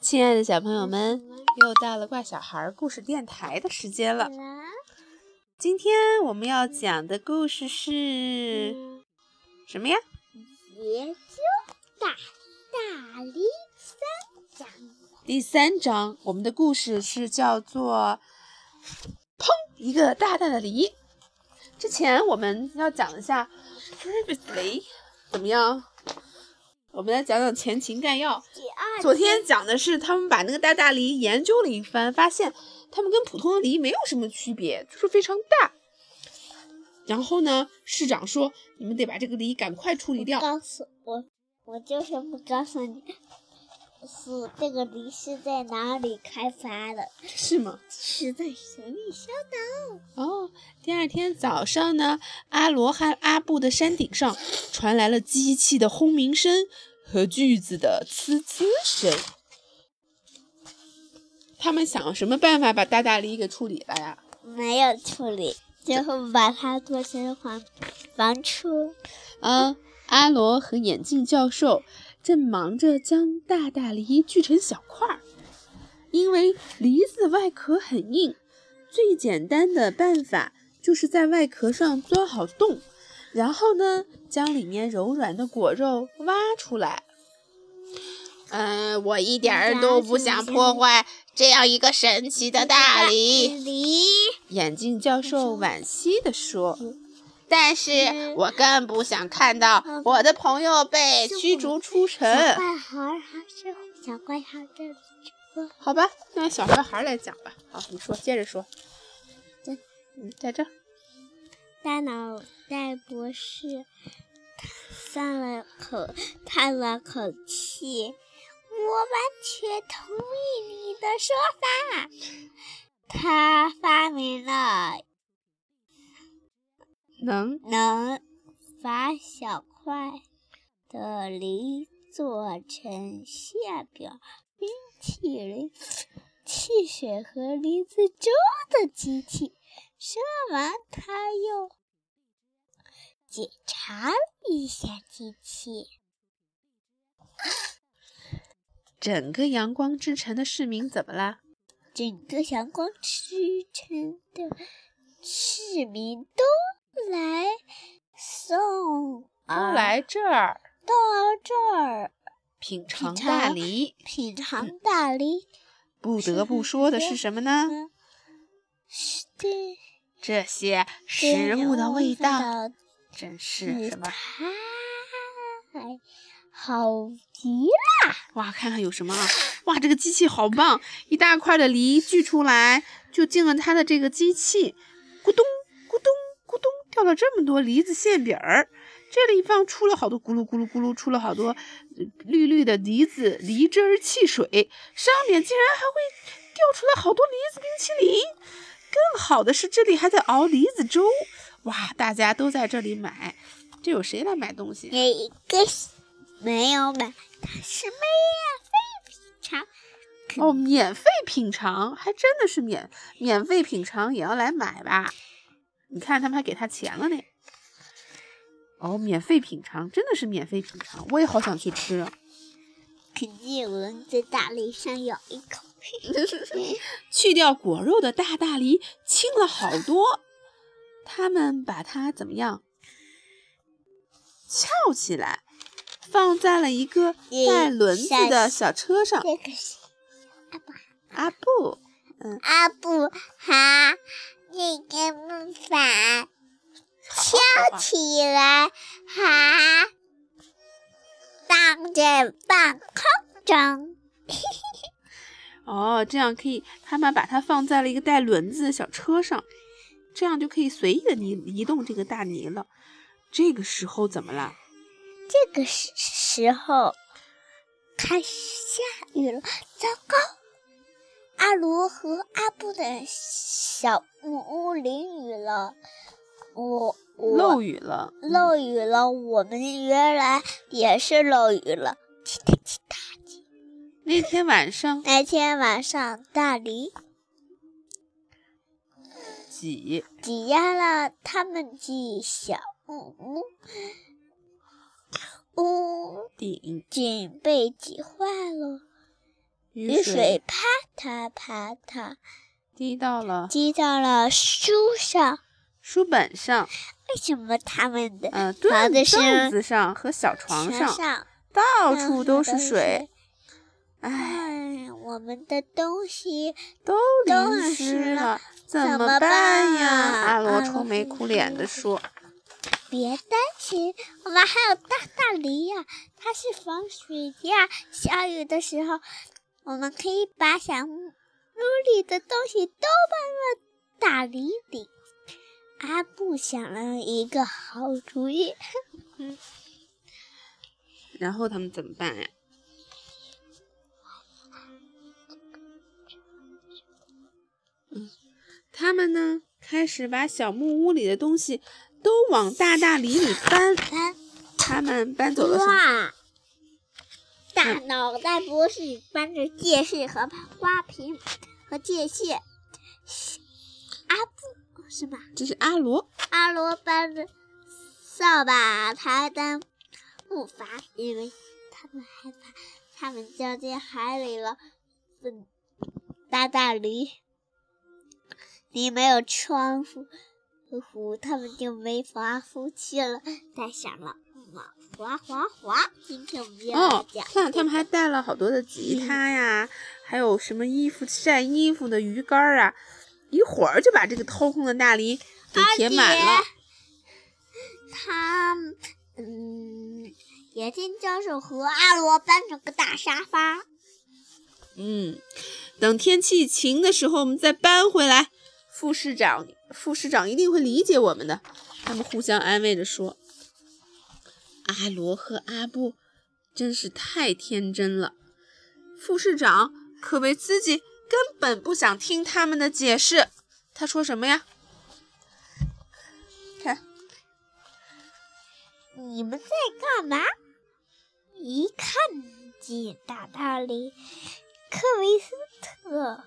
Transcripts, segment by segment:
亲爱的小朋友们，又到了怪小孩故事电台的时间了。今天我们要讲的故事是什么呀？研究大大梨三章。第三章，我们的故事是叫做“砰”一个大大的梨。之前我们要讲一下 previously 怎么样？我们来讲讲前情概要。昨天讲的是他们把那个大大梨研究了一番，发现它们跟普通的梨没有什么区别，就是非常大。然后呢，市长说你们得把这个梨赶快处理掉。告诉我，我就是不告诉你，是这个梨是在哪里开发的？是吗？是在神秘小岛。哦，第二天早上呢，阿罗和阿布的山顶上传来了机器的轰鸣声和锯子的呲呲声。他们想什么办法把大大梨给处理了呀？没有处理，最后把它做成房房车。嗯，阿罗和眼镜教授正忙着将大大梨锯成小块儿，因为梨子外壳很硬，最简单的办法就是在外壳上钻好洞，然后呢，将里面柔软的果肉挖出来。嗯、我一点儿都不想破坏这样一个神奇的大梨。梨，眼镜教授惋惜地说：“但是我更不想看到我的朋友被驱逐出城。小怪孩还是小怪孩的说，好吧，那小坏孩来讲吧。好，你说，接着说。在嗯，在这。大脑袋博士叹了口叹了口气，我完全同意你的说法。他发明了能能把小块的梨做成馅饼、冰淇淋、汽水和梨子粥的机器。说完，他又检查了一下机器。整个阳光之城的市民怎么啦？整个阳光之城的市民都来送来这儿到这儿品尝尝大梨。品尝大梨。不得不说的是什么呢？嗯，是的，这些食物的味道道真是什么？太好极了！哇，看看有什么啊！哇，这个机器好棒！一大块的梨锯出来，就进了它的这个机器，咕咚咕咚咕咚，掉了这么多梨子馅饼儿。这里放出了好多咕噜咕噜咕噜，出了好多呃绿绿的梨子梨汁儿汽水，上面竟然还会掉出来好多梨子冰淇淋。更好的是，这里还在熬梨子粥。哇，大家都在这里买，这有谁来买东西？有一个没有买，他是免费品尝。哦，免费品尝，还真的是免免费品尝也要来买吧？你看他们还给他钱了呢。哦，免费品尝真的是免费品尝，我也好想去吃啊。肯定有人在大梨上咬一口。去掉果肉的大大梨轻了好多，他们把它怎么样？翘起来，放在了一个带轮子的小车上。阿布阿布，嗯阿布哈，那个木板翘起来，哈，荡在半空中。哦，这样可以，他们把它放在了一个带轮子的小车上，这样就可以随意的移移动这个大泥了。这个时候怎么了？这个时时候开始下雨了，糟糕！阿罗和阿布的小木屋淋雨了，我我漏雨了。漏雨了，我们原来也是漏雨了。那天晚上，那天晚上，大梨挤。挤压了他们的小木屋，屋顶，顶被挤坏了，雨雨水。啪嗒啪嗒。滴到了。滴到了书上。书本上，为什么他们的呃，房凳子是凳子上和小床墙上，上到到处都是水。？唉，哎，我们的东西都都淋湿了，怎怎么么办办呀？阿罗愁眉苦脸眉地说。别担心，我们还有大大梨呀、它是防水的呀。下雨的时候，我们可以把小屋里的东西都搬到大梨里。阿布想了一个好主意，然后他们怎么办呀？嗯，他们呢开始把小木屋里的东西都往大大里里搬。看，他们搬走了什么？哇！大脑袋博士搬着电视和花瓶和电线，是吧？这是阿罗。阿罗搬着扫把、台灯、木筏，因为他们害怕他们掉进海里了。嗯，大大梨，你没有窗户，户他们就没法呼气了。带上了马滑滑滑，今天我们要哦讲，看他们还带了好多的吉他呀，还有什么衣服晒衣服的鱼竿儿啊，一会儿就把这个掏空的大梨给填满了。他，嗯，眼镜教授和阿罗搬着个大沙发。嗯，等天气晴的时候，我们再搬回来。副市长，副市长一定会理解我们的。他们互相安慰着说：“阿罗和阿布真是太天真了。”副市长科维茨基根本不想听他们的解释。他说什么呀？看，你们在干嘛？一看见大大梨，科维斯特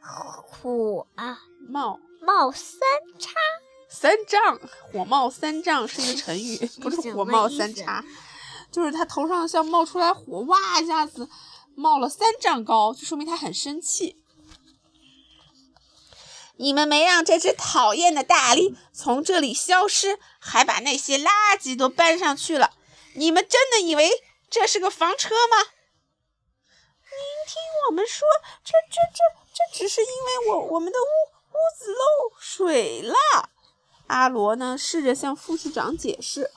火啊冒冒三叉，三丈，火冒三丈是一个成语，不是火冒三叉，就是他头上像冒出来火，哇一下子冒了三丈高，就说明他很生气。你们没让这只讨厌的大力从这里消失，还把那些垃圾都搬上去了。你们真的以为这是个房车吗？您听我们说，这这这这只是因为我我们的屋屋子漏水了。阿罗呢，试着向副市长解释：“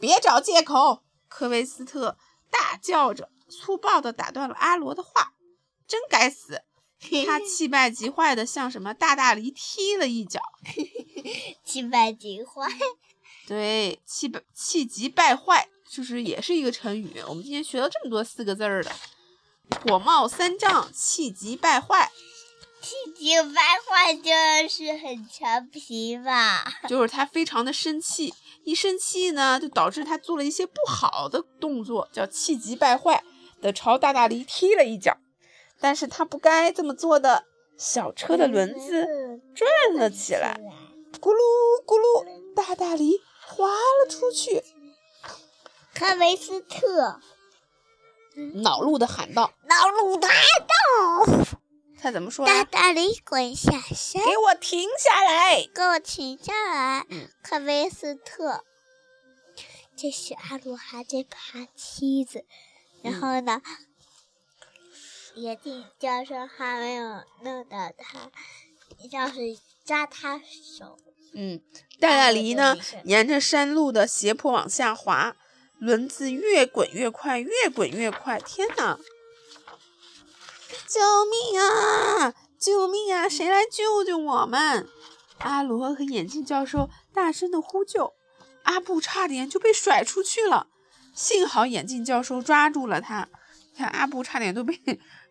别找借口！”科维斯特大叫着，粗暴地打断了阿罗的话。真该死！他气败急坏的向什么大大梨踢了一脚。气败急坏。对，气败气急败坏，就是也是一个成语。我们今天学了这么多四个字儿的，火冒三丈，气急败坏，气急败坏就是很调皮吧？就是他非常的生气，一生气呢，就导致他做了一些不好的动作，叫气急败坏的朝大大梨踢了一脚。但是他不该这么做的，小车的轮子转了起来，咕噜咕噜，大大梨滑了出去，克维斯特恼怒的喊道恼怒大道，：“他怎么说大呀？大梨滚下山，给我停下来！”给我停下来！嗯科维斯特。这时阿鲁还在爬梯子，然后呢，眼镜教授还没有弄到他，要是抓他手，嗯，大大梨呢，沿着山路的斜坡往下滑，轮子越滚越快，越滚越快。天哪！救命啊！救命啊！谁来救救我们？阿罗和眼镜教授大声的呼救，阿布差点就被甩出去了，幸好眼镜教授抓住了他。你看阿布差点都被，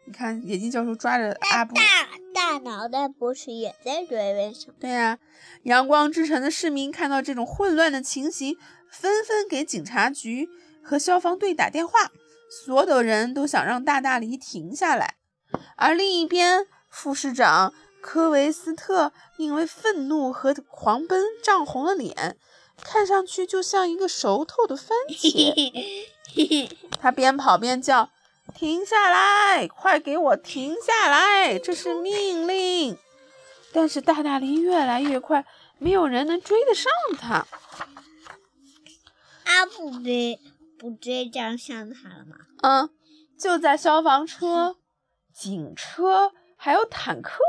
你看眼镜教授抓着阿布。大大脑袋不是也在追问什么。对呀、阳光之城的市民看到这种混乱的情形，纷纷给警察局和消防队打电话。所有的人都想让大大梨停下来，而另一边，副市长科维斯特因为愤怒和狂奔涨红了脸，看上去就像一个熟透的番茄。他边跑边叫：“停下来！快给我停下来！这是命令！”但是大大林越来越快，没有人能追得上他。啊，不追，不追，这样像他了吗？嗯，就在消防车、警车还有坦克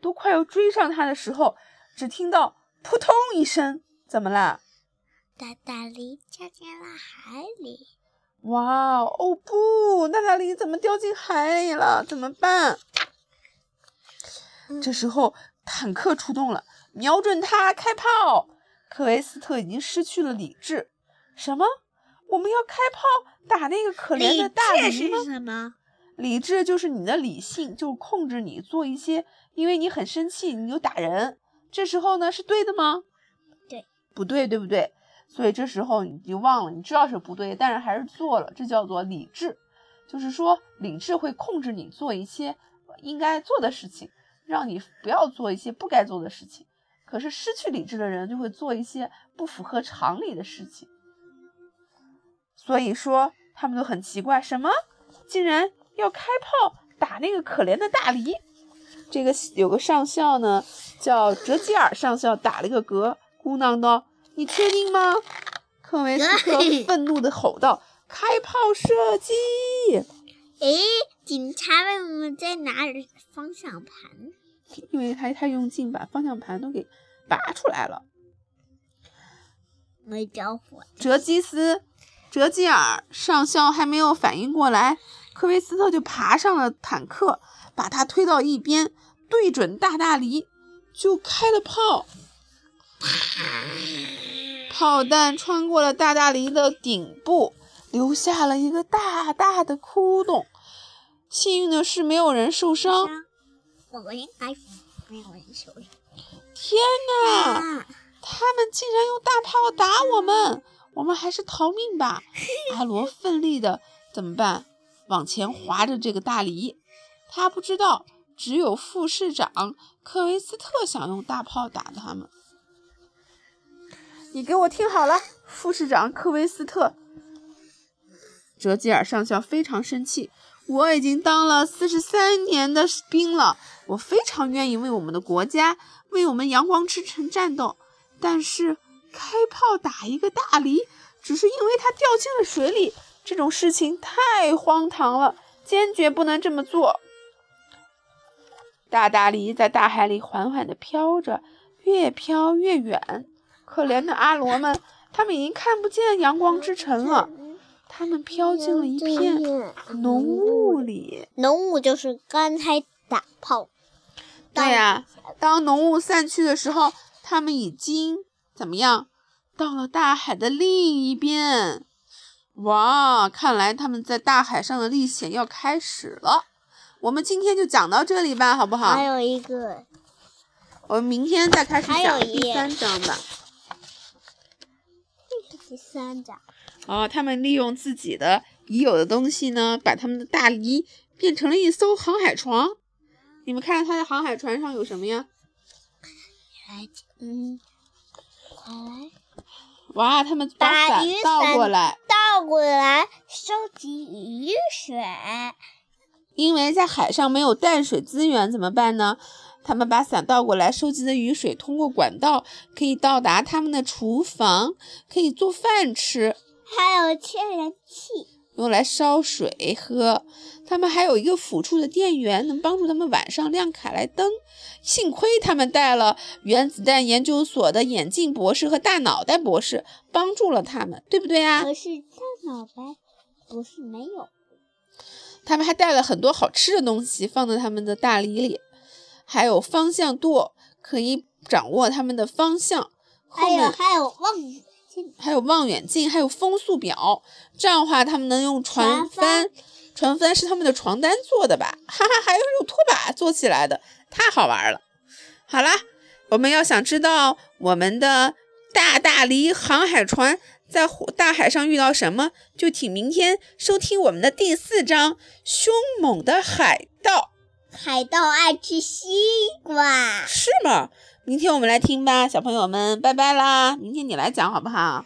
都快要追上他的时候，只听到扑通一声，怎么啦？大大梨掉进了海里。哇哦不！大大梨怎么掉进海里了？怎么办？这时候坦克出动了，瞄准他开炮。克维斯特已经失去了理智。什么？我们要开炮打那个可怜的大梨吗？是什么？理智就是你的理性，就控制你做一些，因为你很生气，你就打人。这时候呢，是对的吗？对，不对，对不对？所以这时候你就忘了，你知道是不对，但是还是做了，这叫做理智。就是说，理智会控制你做一些应该做的事情，让你不要做一些不该做的事情。可是失去理智的人就会做一些不符合常理的事情。所以说，他们都很奇怪，什么竟然要开炮打那个可怜的大梨？这个有个上校呢，叫哲吉尔上校，打了个嗝，咕囔道。你确定吗？科维斯特愤怒地吼道：“开炮射击！”哎，警察为什么在拿方向盘？因为他太用劲，把方向盘都给拔出来了。没着火。哲基斯、哲基尔上校还没有反应过来，科维斯特就爬上了坦克，把他推到一边，对准大大梨就开了炮。炮弹穿过了大大梨的顶部，留下了一个大大的窟窿。幸运的是，没有人受伤。我应该没有人受伤。天哪！他们竟然用大炮打我们！我们还是逃命吧。阿罗奋力的怎么办？往前划着这个大梨。他不知道，只有副市长科维斯特想用大炮打他们。你给我听好了，副市长科维斯特，哲吉尔上校非常生气。我已经当了四十三年的兵了，我非常愿意为我们的国家，为我们阳光之城战斗。但是开炮打一个大梨，只是因为它掉进了水里，这种事情太荒唐了，坚决不能这么做。大大梨在大海里缓缓地飘着，越飘越远。可怜的阿罗们，他们已经看不见阳光之城了。他们飘进了一片浓雾里。浓雾就是刚才打炮。对呀，当浓雾散去的时候，他们已经怎么样？到了大海的另一边。哇，看来他们在大海上的历险要开始了。我们今天就讲到这里吧，好不好？还有一个，我们明天再开始讲第三章吧。第三章哦，他们利用自己的已有的东西呢，把他们的大梨变成了一艘航海船。你们看，他的航海船上有什么呀？来，嗯，快来！哇，他们把伞倒过来，倒过来收集雨水。因为在海上没有淡水资源，怎么办呢？他们把伞倒过来，收集的雨水通过管道可以到达他们的厨房，可以做饭吃，还有天然气用来烧水喝。他们还有一个辅助的电源，能帮助他们晚上亮卡莱灯。幸亏他们带了原子弹研究所的眼镜博士和大脑袋博士，帮助了他们，对不对啊？可是大脑袋博士没有。他们还带了很多好吃的东西，放在他们的大梨里。还有方向舵，可以掌握他们的方向。还有还有望远镜，还有望远镜，还有风速表。这样的话，他们能用船帆。船帆是他们的床单做的吧？哈哈，还有用拖把做起来的，太好玩了。好啦，我们要想知道我们的大大梨航海船在大海上遇到什么，就请明天收听我们的第四章《凶猛的海盗》。海盗爱吃西瓜。是吗？明天我们来听吧，小朋友们，拜拜啦！明天你来讲好不好？